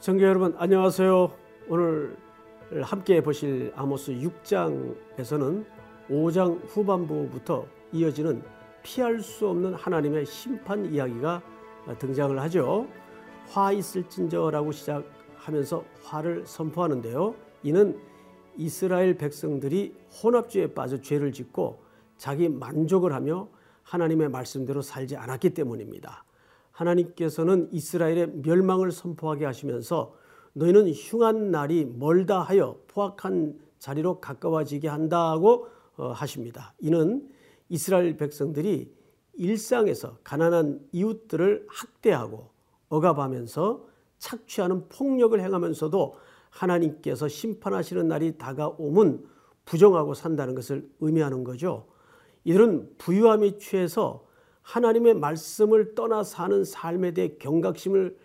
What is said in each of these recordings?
시청자 여러분 안녕하세요. 오늘 함께 보실 아모스 6장에서는 5장 후반부부터 이어지는 피할 수 없는 하나님의 심판 이야기가 등장을 하죠. 화 있을진저라고 시작하면서 화를 선포하는데요. 이는 이스라엘 백성들이 혼합주의에 빠져 죄를 짓고 자기 만족을 하며 하나님의 말씀대로 살지 않았기 때문입니다. 하나님께서는 이스라엘의 멸망을 선포하게 하시면서 너희는 흉한 날이 멀다 하여 포악한 자리로 가까워지게 한다고 어, 하십니다. 이는 이스라엘 백성들이 일상에서 가난한 이웃들을 학대하고 억압하면서 착취하는 폭력을 행하면서도 하나님께서 심판하시는 날이 다가오면 부정하고 산다는 것을 의미하는 거죠. 이들은 부유함이 취해서 하나님의 말씀을 떠나 사는 삶에 대해 경각심을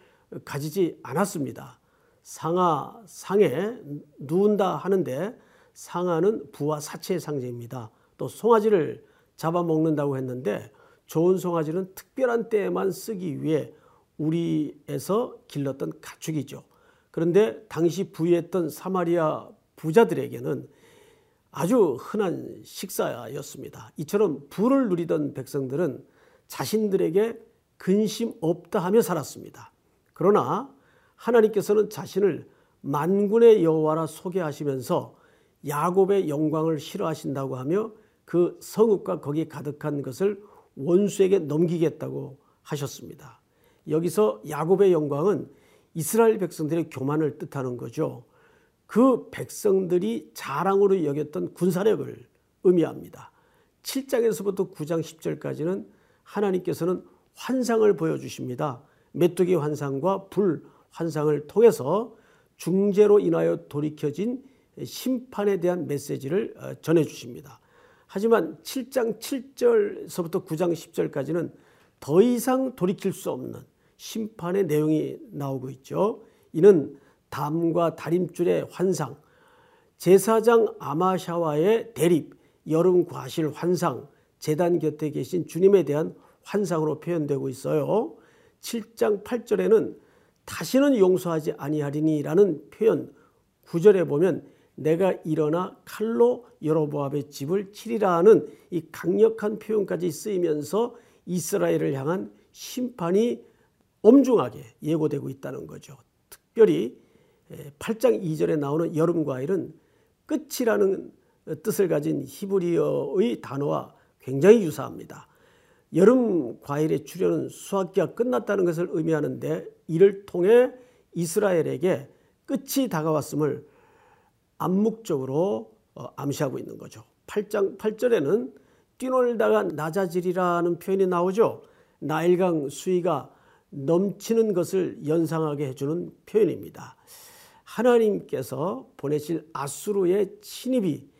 가지지 않았습니다. 상하, 상에 누운다 하는데 상하는 부와 사체의 상징입니다. 또 송아지를 잡아먹는다고 했는데 좋은 송아지는 특별한 때에만 쓰기 위해 우리에서 길렀던 가축이죠. 그런데 당시 부유했던 사마리아 부자들에게는 아주 흔한 식사였습니다. 이처럼 부를 누리던 백성들은 자신들에게 근심 없다 하며 살았습니다. 그러나 하나님께서는 자신을 만군의 여호와라 소개하시면서 야곱의 영광을 싫어하신다고 하며 그 성읍과 거기 가득한 것을 원수에게 넘기겠다고 하셨습니다. 여기서 야곱의 영광은 이스라엘 백성들의 교만을 뜻하는 거죠. 그 백성들이 자랑으로 여겼던 군사력을 의미합니다. 7장에서부터 9장 10절까지는 하나님께서는 환상을 보여주십니다. 메뚜기 환상과 불 환상을 통해서 중재로 인하여 돌이켜진 심판에 대한 메시지를 어, 전해 주십니다. 하지만 7장 7절서부터 9장 10절까지는 더 이상 돌이킬 수 없는 심판의 내용이 나오고 있죠. 이는 담과 다림줄의 환상, 제사장 아마샤와의 대립, 여름 과실 환상, 재단 곁에 계신 주님에 대한 환상으로 표현되고 있어요. 7장 8절에는 다시는 용서하지 아니하리니라는 표현 9절에 보면 내가 일어나 칼로 여로보암의 집을 치리라 하는 이 강력한 표현까지 쓰이면서 이스라엘을 향한 심판이 엄중하게 예고되고 있다는 거죠. 특별히 8장 2절에 나오는 여름 과일은 끝이라는 뜻을 가진 히브리어의 단어와 굉장히 유사합니다. 여름 과일의 출현은 수확기가 끝났다는 것을 의미하는데 이를 통해 이스라엘에게 끝이 다가왔음을 암묵적으로 어, 암시하고 있는 거죠. 8장 8절에는 뛰놀다가 낮아지리라는 표현이 나오죠. 나일강 수위가 넘치는 것을 연상하게 해주는 표현입니다. 하나님께서 보내실 아수르의 침입이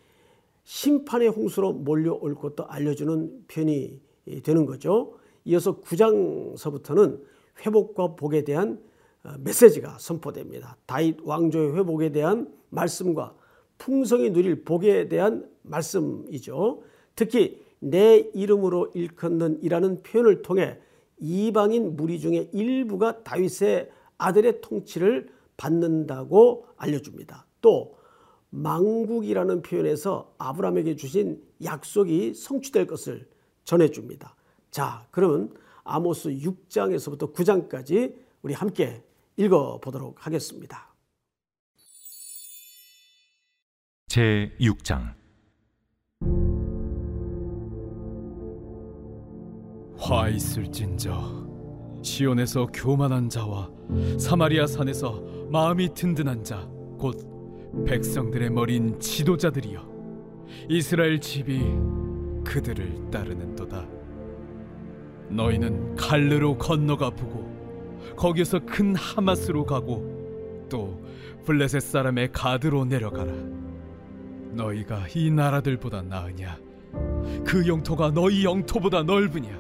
심판의 홍수로 몰려올 것도 알려주는 표현이 되는 거죠. 이어서 9장서부터는 회복과 복에 대한 어, 메시지가 선포됩니다. 다윗 왕조의 회복에 대한 말씀과 풍성히 누릴 복에 대한 말씀이죠. 특히 내 이름으로 일컫는 이라는 표현을 통해 이방인 무리 중에 일부가 다윗의 아들의 통치를 받는다고 알려줍니다. 또 망국이라는 표현에서 아브라함에게 주신 약속이 성취될 것을 전해줍니다. 자, 그러면 아모스 6장에서부터 9장까지 우리 함께 읽어보도록 하겠습니다. 제 6장 화 있을진저 시온에서 교만한 자와 사마리아 산에서 마음이 든든한 자곧 백성들의 머린 지도자들이여 이스라엘 집이 그들을 따르는도다. 너희는 갈르로 건너가 보고 거기서 큰 하마스로 가고 또 블레셋 사람의 가드로 내려가라. 너희가 이 나라들보다 나으냐? 그 영토가 너희 영토보다 넓으냐?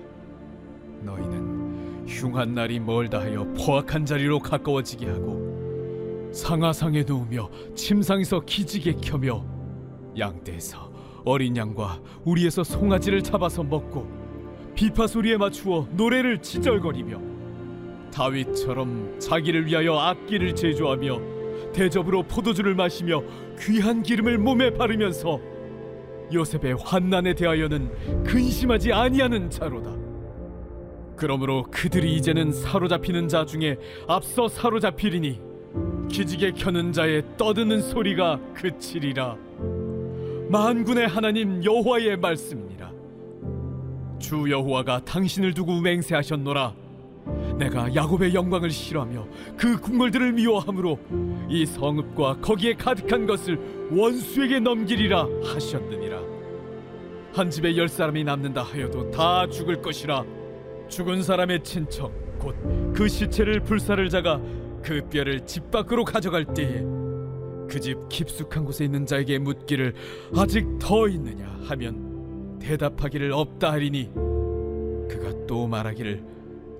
너희는 흉한 날이 멀다 하여 포악한 자리로 가까워지게 하고 상하상에 누우며 침상에서 기지개 켜며 양떼에서 어린 양과 우리에서 송아지를 잡아서 먹고 비파 소리에 맞추어 노래를 지절거리며 다윗처럼 자기를 위하여 악기를 제조하며 대접으로 포도주를 마시며 귀한 기름을 몸에 바르면서 요셉의 환난에 대하여는 근심하지 아니하는 자로다. 그러므로 그들이 이제는 사로잡히는 자 중에 앞서 사로잡히리니 기지개 켜는 자의 떠드는 소리가 그치리라. 만군의 하나님 여호와의 말씀이니라. 주 여호와가 당신을 두고 맹세하셨노라. 내가 야곱의 영광을 싫어하며 그 궁궐들을 미워함으로 이 성읍과 거기에 가득한 것을 원수에게 넘기리라 하셨느니라. 한 집에 열 사람이 남는다 하여도 다 죽을 것이라. 죽은 사람의 친척 곧 그 시체를 불사를 자가 그 뼈를 집 밖으로 가져갈 때에 그 집 깊숙한 곳에 있는 자에게 묻기를 아직 더 있느냐 하면 대답하기를 없다 하리니 그가 또 말하기를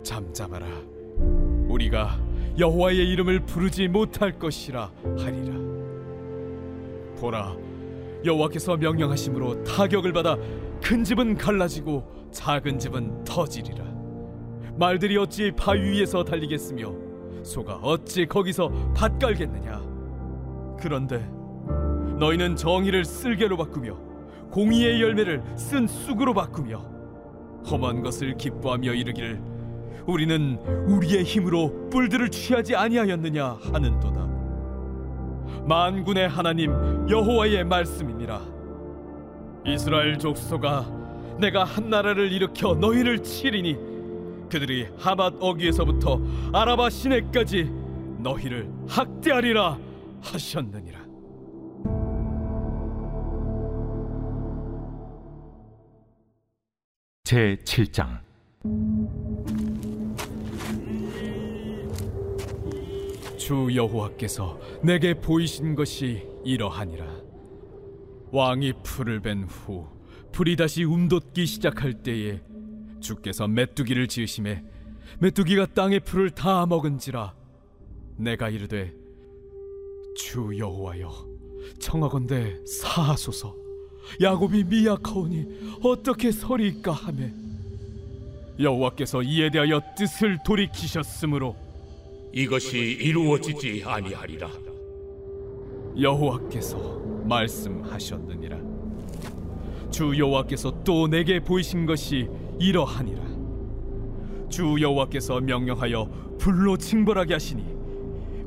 잠잠하라. 우리가 여호와의 이름을 부르지 못할 것이라 하리라. 보라 여호와께서 명령하심으로 타격을 받아 큰 집은 갈라지고 작은 집은 터지리라. 말들이 어찌 바위 위에서 달리겠으며 소가 어찌 거기서 밭 깔겠느냐? 그런데 너희는 정의를 쓸개로 바꾸며 공의의 열매를 쓴 쑥으로 바꾸며 험한 것을 기뻐하며 이르기를 우리는 우리의 힘으로 뿔들을 취하지 아니하였느냐 하는도다. 만군의 하나님 여호와의 말씀이니라. 이스라엘 족속아 내가 한 나라를 일으켜 너희를 치리니 그들이 하맛 어귀에서부터 아라바 시내까지 너희를 학대하리라 하셨느니라. 제 7장 주 여호와께서 내게 보이신 것이 이러하니라. 왕이 풀을 벤후 풀이 다시 움돋기 시작할 때에 주께서 메뚜기를 지으심에 메뚜기가 땅의 풀을 다 먹은지라 내가 이르되 주 여호와여 청하건대 사하소서. 야곱이 미약하오니 어떻게 서리까 하매? 여호와께서 이에 대하여 뜻을 돌이키셨으므로 이것이 이루어지지 아니하리라. 여호와께서 말씀하셨느니라. 주 여호와께서 또 내게 보이신 것이 이러하니라. 주 여호와께서 명령하여 불로 징벌하게 하시니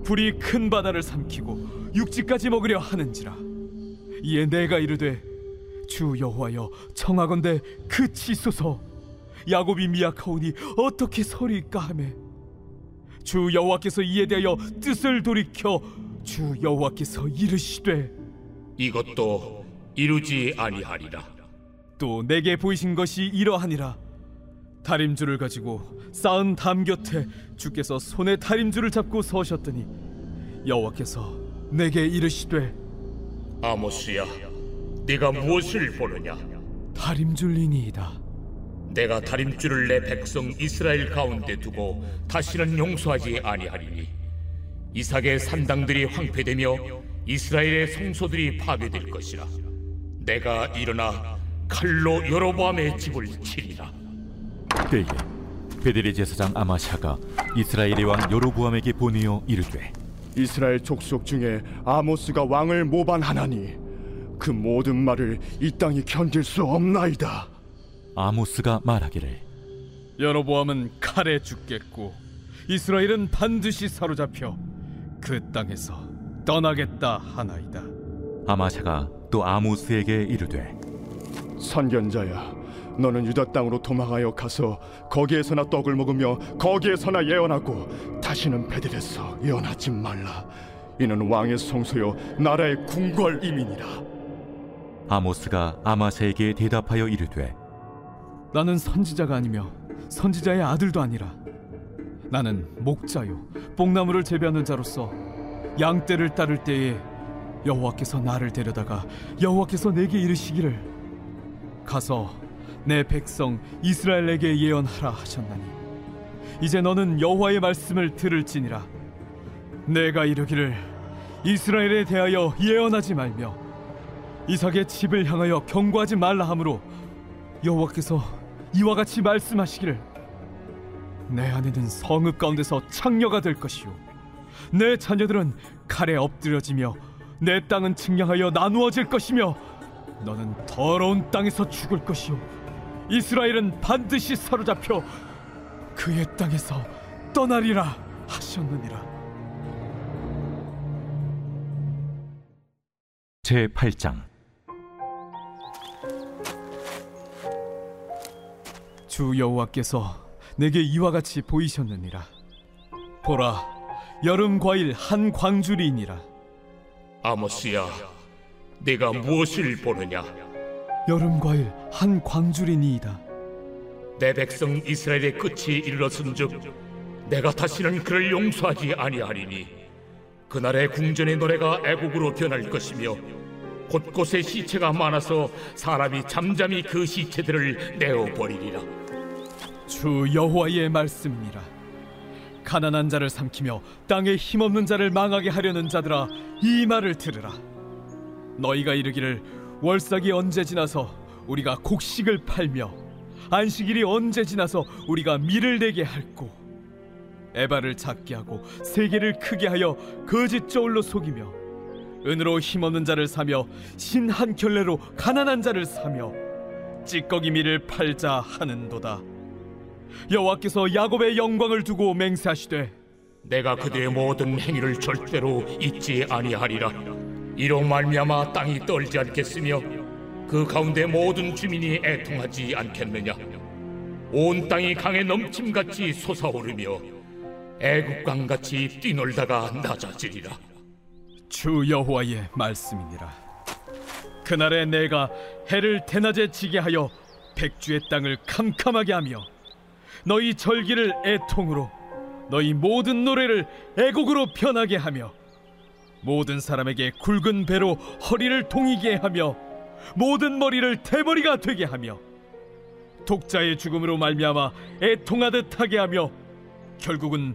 불이 큰 바다를 삼키고 육지까지 먹으려 하는지라. 이에 내가 이르되 주 여호와여 청하건대 그치소서. 야곱이 미약하오니 어떻게 서리까 하매. 주 여호와께서 이에 대하여 뜻을 돌이켜 주 여호와께서 이르시되 이것도 이루지 아니하리라. 또 내게 보이신 것이 이러하니라 다림줄을 가지고 쌓은 담 곁에 주께서 손에 다림줄을 잡고 서셨더니 여호와께서 내게 이르시되 아모스야, 네가 무엇을 보느냐? 다림줄이니이다 내가 다림줄을 내 백성 이스라엘 가운데 두고 다시는 용서하지 아니하리니 이삭의 산당들이 황폐되며 이스라엘의 성소들이 파괴될 것이라. 내가 일어나 칼로 여로보암의 집을 치리라. 때에 베델의 제사장 아마샤가 이스라엘의 왕 여로보암에게 보내어 이르되 이스라엘 족속 중에 아모스가 왕을 모반하나니 그 모든 말을 이 땅이 견딜 수 없나이다. 아모스가 말하기를 여로보암은 칼에 죽겠고 이스라엘은 반드시 사로잡혀 그 땅에서 떠나겠다 하나이다 아마샤가 또 아모스에게 이르되 선견자야, 너는 유다 땅으로 도망하여 가서 거기에서나 떡을 먹으며 거기에서나 예언하고 다시는 베델에서 예언하지 말라. 이는 왕의 성소요 나라의 궁궐임이니라. 아모스가 아마샤에게 대답하여 이르되 나는 선지자가 아니며 선지자의 아들도 아니라 나는 목자요 뽕나무를 재배하는 자로서 양떼를 따를 때에 여호와께서 나를 데려다가 여호와께서 내게 이르시기를 가서 내 백성 이스라엘에게 예언하라 하셨나니. 이제 너는 여호와의 말씀을 들을지니라. 내가 이르기를 이스라엘에 대하여 예언하지 말며 이삭의 집을 향하여 경고하지 말라 하므로 여호와께서 이와 같이 말씀하시기를 내 아내는 성읍 가운데서 창녀가 될 것이요. 내 자녀들은 칼에 엎드려지며 내 땅은 측량하여 나누어질 것이며 너는 더러운 땅에서 죽을 것이요 이스라엘은 반드시 사로잡혀 그의 땅에서 떠나리라 하셨느니라. 제 8장. 주 여호와께서 내게 이와 같이 보이셨느니라. 보라 여름 과일 한 광주리이니라. 아모스야, 내가 무엇을 보느냐? 여름 과일 한 광주리니이다. 내 백성 이스라엘의 끝이 이르렀은즉 내가 다시는 그를 용서하지 아니하리니 그날의 궁전의 노래가 애국으로 변할 것이며 곳곳에 시체가 많아서 사람이 잠잠히 그 시체들을 내어 버리리라. 주 여호와의 말씀이니라. 가난한 자를 삼키며 땅에 힘없는 자를 망하게 하려는 자들아 이 말을 들으라 너희가 이르기를 월삭이 언제 지나서 우리가 곡식을 팔며 안식일이 언제 지나서 우리가 밀을 내게 할꼬? 에바를 작게 하고 세계를 크게 하여 거짓 저울로 속이며 은으로 힘없는 자를 사며 신 한 켤레로 가난한 자를 사며 찌꺼기 밀을 팔자 하는도다. 여호와께서 야곱의 영광을 두고 맹세하시되 내가 그들의 모든 행위를 절대로 잊지 아니하리라 이로 말미암아 땅이 떨지 않겠으며 그 가운데 모든 주민이 애통하지 않겠느냐? 온 땅이 강에 넘침같이 솟아오르며 애국강같이 뛰놀다가 낮아지리라. 주 여호와의 말씀이니라. 그날에 내가 해를 대낮에 지게 하여 백주의 땅을 캄캄하게 하며 너희 절기를 애통으로 너희 모든 노래를 애곡으로 변하게 하며 모든 사람에게 굵은 배로 허리를 동이게 하며 모든 머리를 대머리가 되게 하며 독자의 죽음으로 말미암아 애통하듯 하게 하며 결국은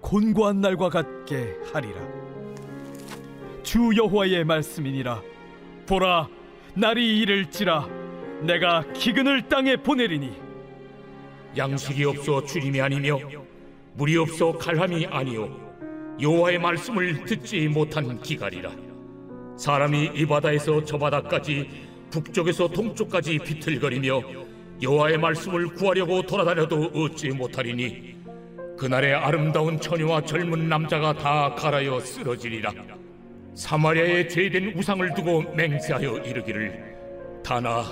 곤고한 날과 같게 하리라. 주 여호와의 말씀이니라. 보라 날이 이를지라. 내가 기근을 땅에 보내리니. 양식이 없어 주림이 아니며 물이 없어 갈함이 아니요 여호와의 말씀을 듣지 못한 기갈이라. 사람이 이 바다에서 저 바다까지 북쪽에서 동쪽까지 비틀거리며 여호와의 말씀을 구하려고 돌아다녀도 얻지 못하리니 그날의 아름다운 처녀와 젊은 남자가 다 갈아여 쓰러지리라. 사마리아에 제된 우상을 두고 맹세하여 이르기를 다나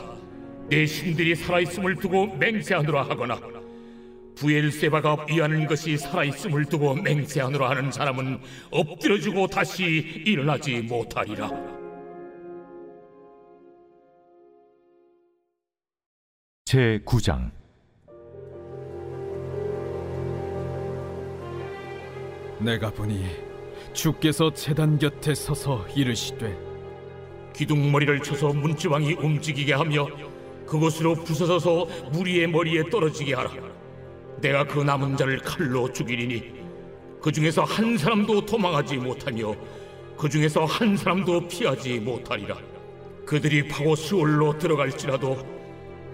내 신들이 살아있음을 두고 맹세하노라 하거나 부엘세바가 위하는 것이 살아있음을 두고 맹세하노라 하는 사람은 엎드려주고 다시 일어나지 못하리라. 제 9장. 내가 보니 주께서 재단 곁에 서서 이르시되 기둥머리를 쳐서 문지왕이 움직이게 하며 그곳으로 부서져서 무리의 머리에 떨어지게 하라 내가 그 남은 자를 칼로 죽이리니 그 중에서 한 사람도 도망하지 못하며 그 중에서 한 사람도 피하지 못하리라. 그들이 파고 수월로 들어갈지라도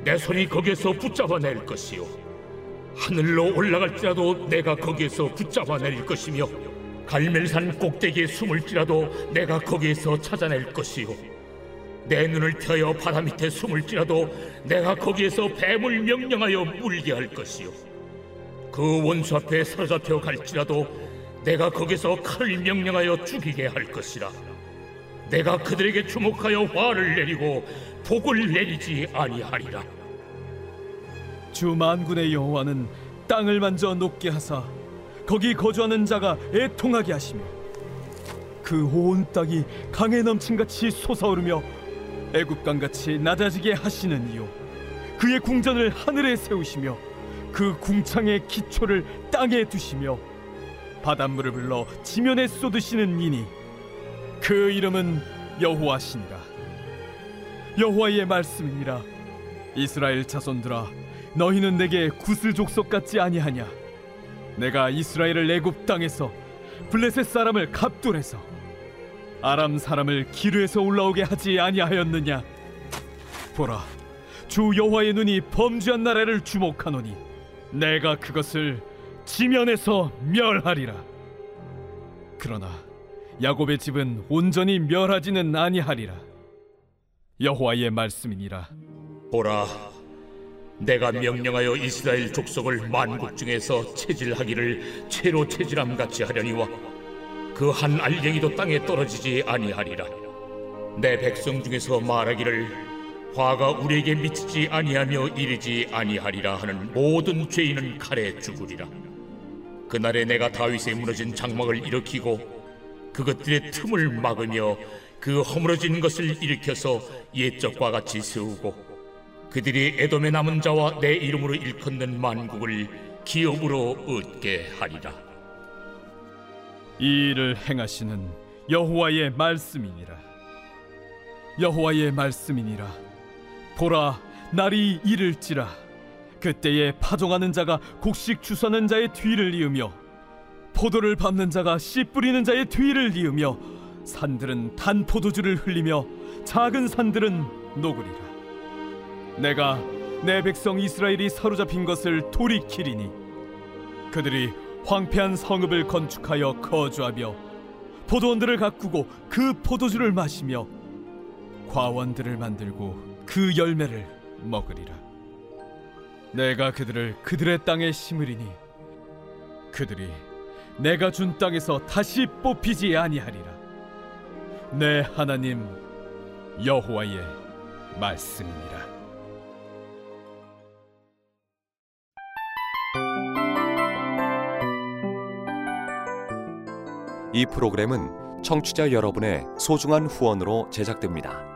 내 손이 거기에서 붙잡아낼 것이요. 하늘로 올라갈지라도 내가 거기에서 붙잡아낼 것이며 갈멜산 꼭대기에 숨을지라도 내가 거기에서 찾아낼 것이요. 내 눈을 펴여 바다 밑에 숨을지라도 내가 거기에서 뱀을 명령하여 물게 할 것이요 그 원수 앞에 사로잡혀 갈지라도 내가 거기서 칼을 명령하여 죽이게 할 것이라. 내가 그들에게 주목하여 화를 내리고 복을 내리지 아니하리라. 주 만군의 여호와는 땅을 만져 높게 하사 거기 거주하는 자가 애통하게 하시며 그 온 땅이 강에 넘친같이 솟아오르며 애국강같이 낮아지게 하시는 이요 그의 궁전을 하늘에 세우시며 그 궁창의 기초를 땅에 두시며 바닷물을 불러 지면에 쏟으시는 이니 그 이름은 여호와시니라. 여호와의 말씀이니라. 이스라엘 자손들아 너희는 내게 구슬 족속 같지 아니하냐? 내가 이스라엘을 애굽 땅에서 블레셋 사람을 갑돌에서 아람 사람을 기르에서 올라오게 하지 아니하였느냐? 보라 주 여호와의 눈이 범죄한 나라를 주목하노니 내가 그것을 지면에서 멸하리라. 그러나 야곱의 집은 온전히 멸하지는 아니하리라. 여호와의 말씀이니라. 보라, 내가 명령하여 이스라엘 족속을 만국 중에서 체질하기를 채로 체질함 같이 하려니와 그 한 알갱이도 땅에 떨어지지 아니하리라. 내 백성 중에서 말하기를 화가 우리에게 미치지 아니하며 이르지 아니하리라 하는 모든 죄인은 칼에 죽으리라. 그날에 내가 다윗의 무너진 장막을 일으키고 그것들의 틈을 막으며 그 허물어진 것을 일으켜서 옛적과 같이 세우고 그들이 에돔의 남은 자와 내 이름으로 일컫는 만국을 기업으로 얻게 하리라. 이 일을 행하시는 여호와의 말씀이니라. 여호와의 말씀이니라. 보라, 날이 이를지라. 그때에 파종하는 자가 곡식 주서는 자의 뒤를 이으며 포도를 밟는 자가 씨 뿌리는 자의 뒤를 이으며 산들은 단 포도주를 흘리며 작은 산들은 녹으리라. 내가 내 백성 이스라엘이 사로잡힌 것을 돌이키리니 그들이 황폐한 성읍을 건축하여 거주하며 포도원들을 가꾸고 그 포도주를 마시며 과원들을 만들고 그 열매를 먹으리라. 내가 그들을 그들의 땅에 심으리니 그들이 내가 준 땅에서 다시 뽑히지 아니하리라. 내 하나님 여호와의 말씀이니라. 이 프로그램은 청취자 여러분의 소중한 후원으로 제작됩니다.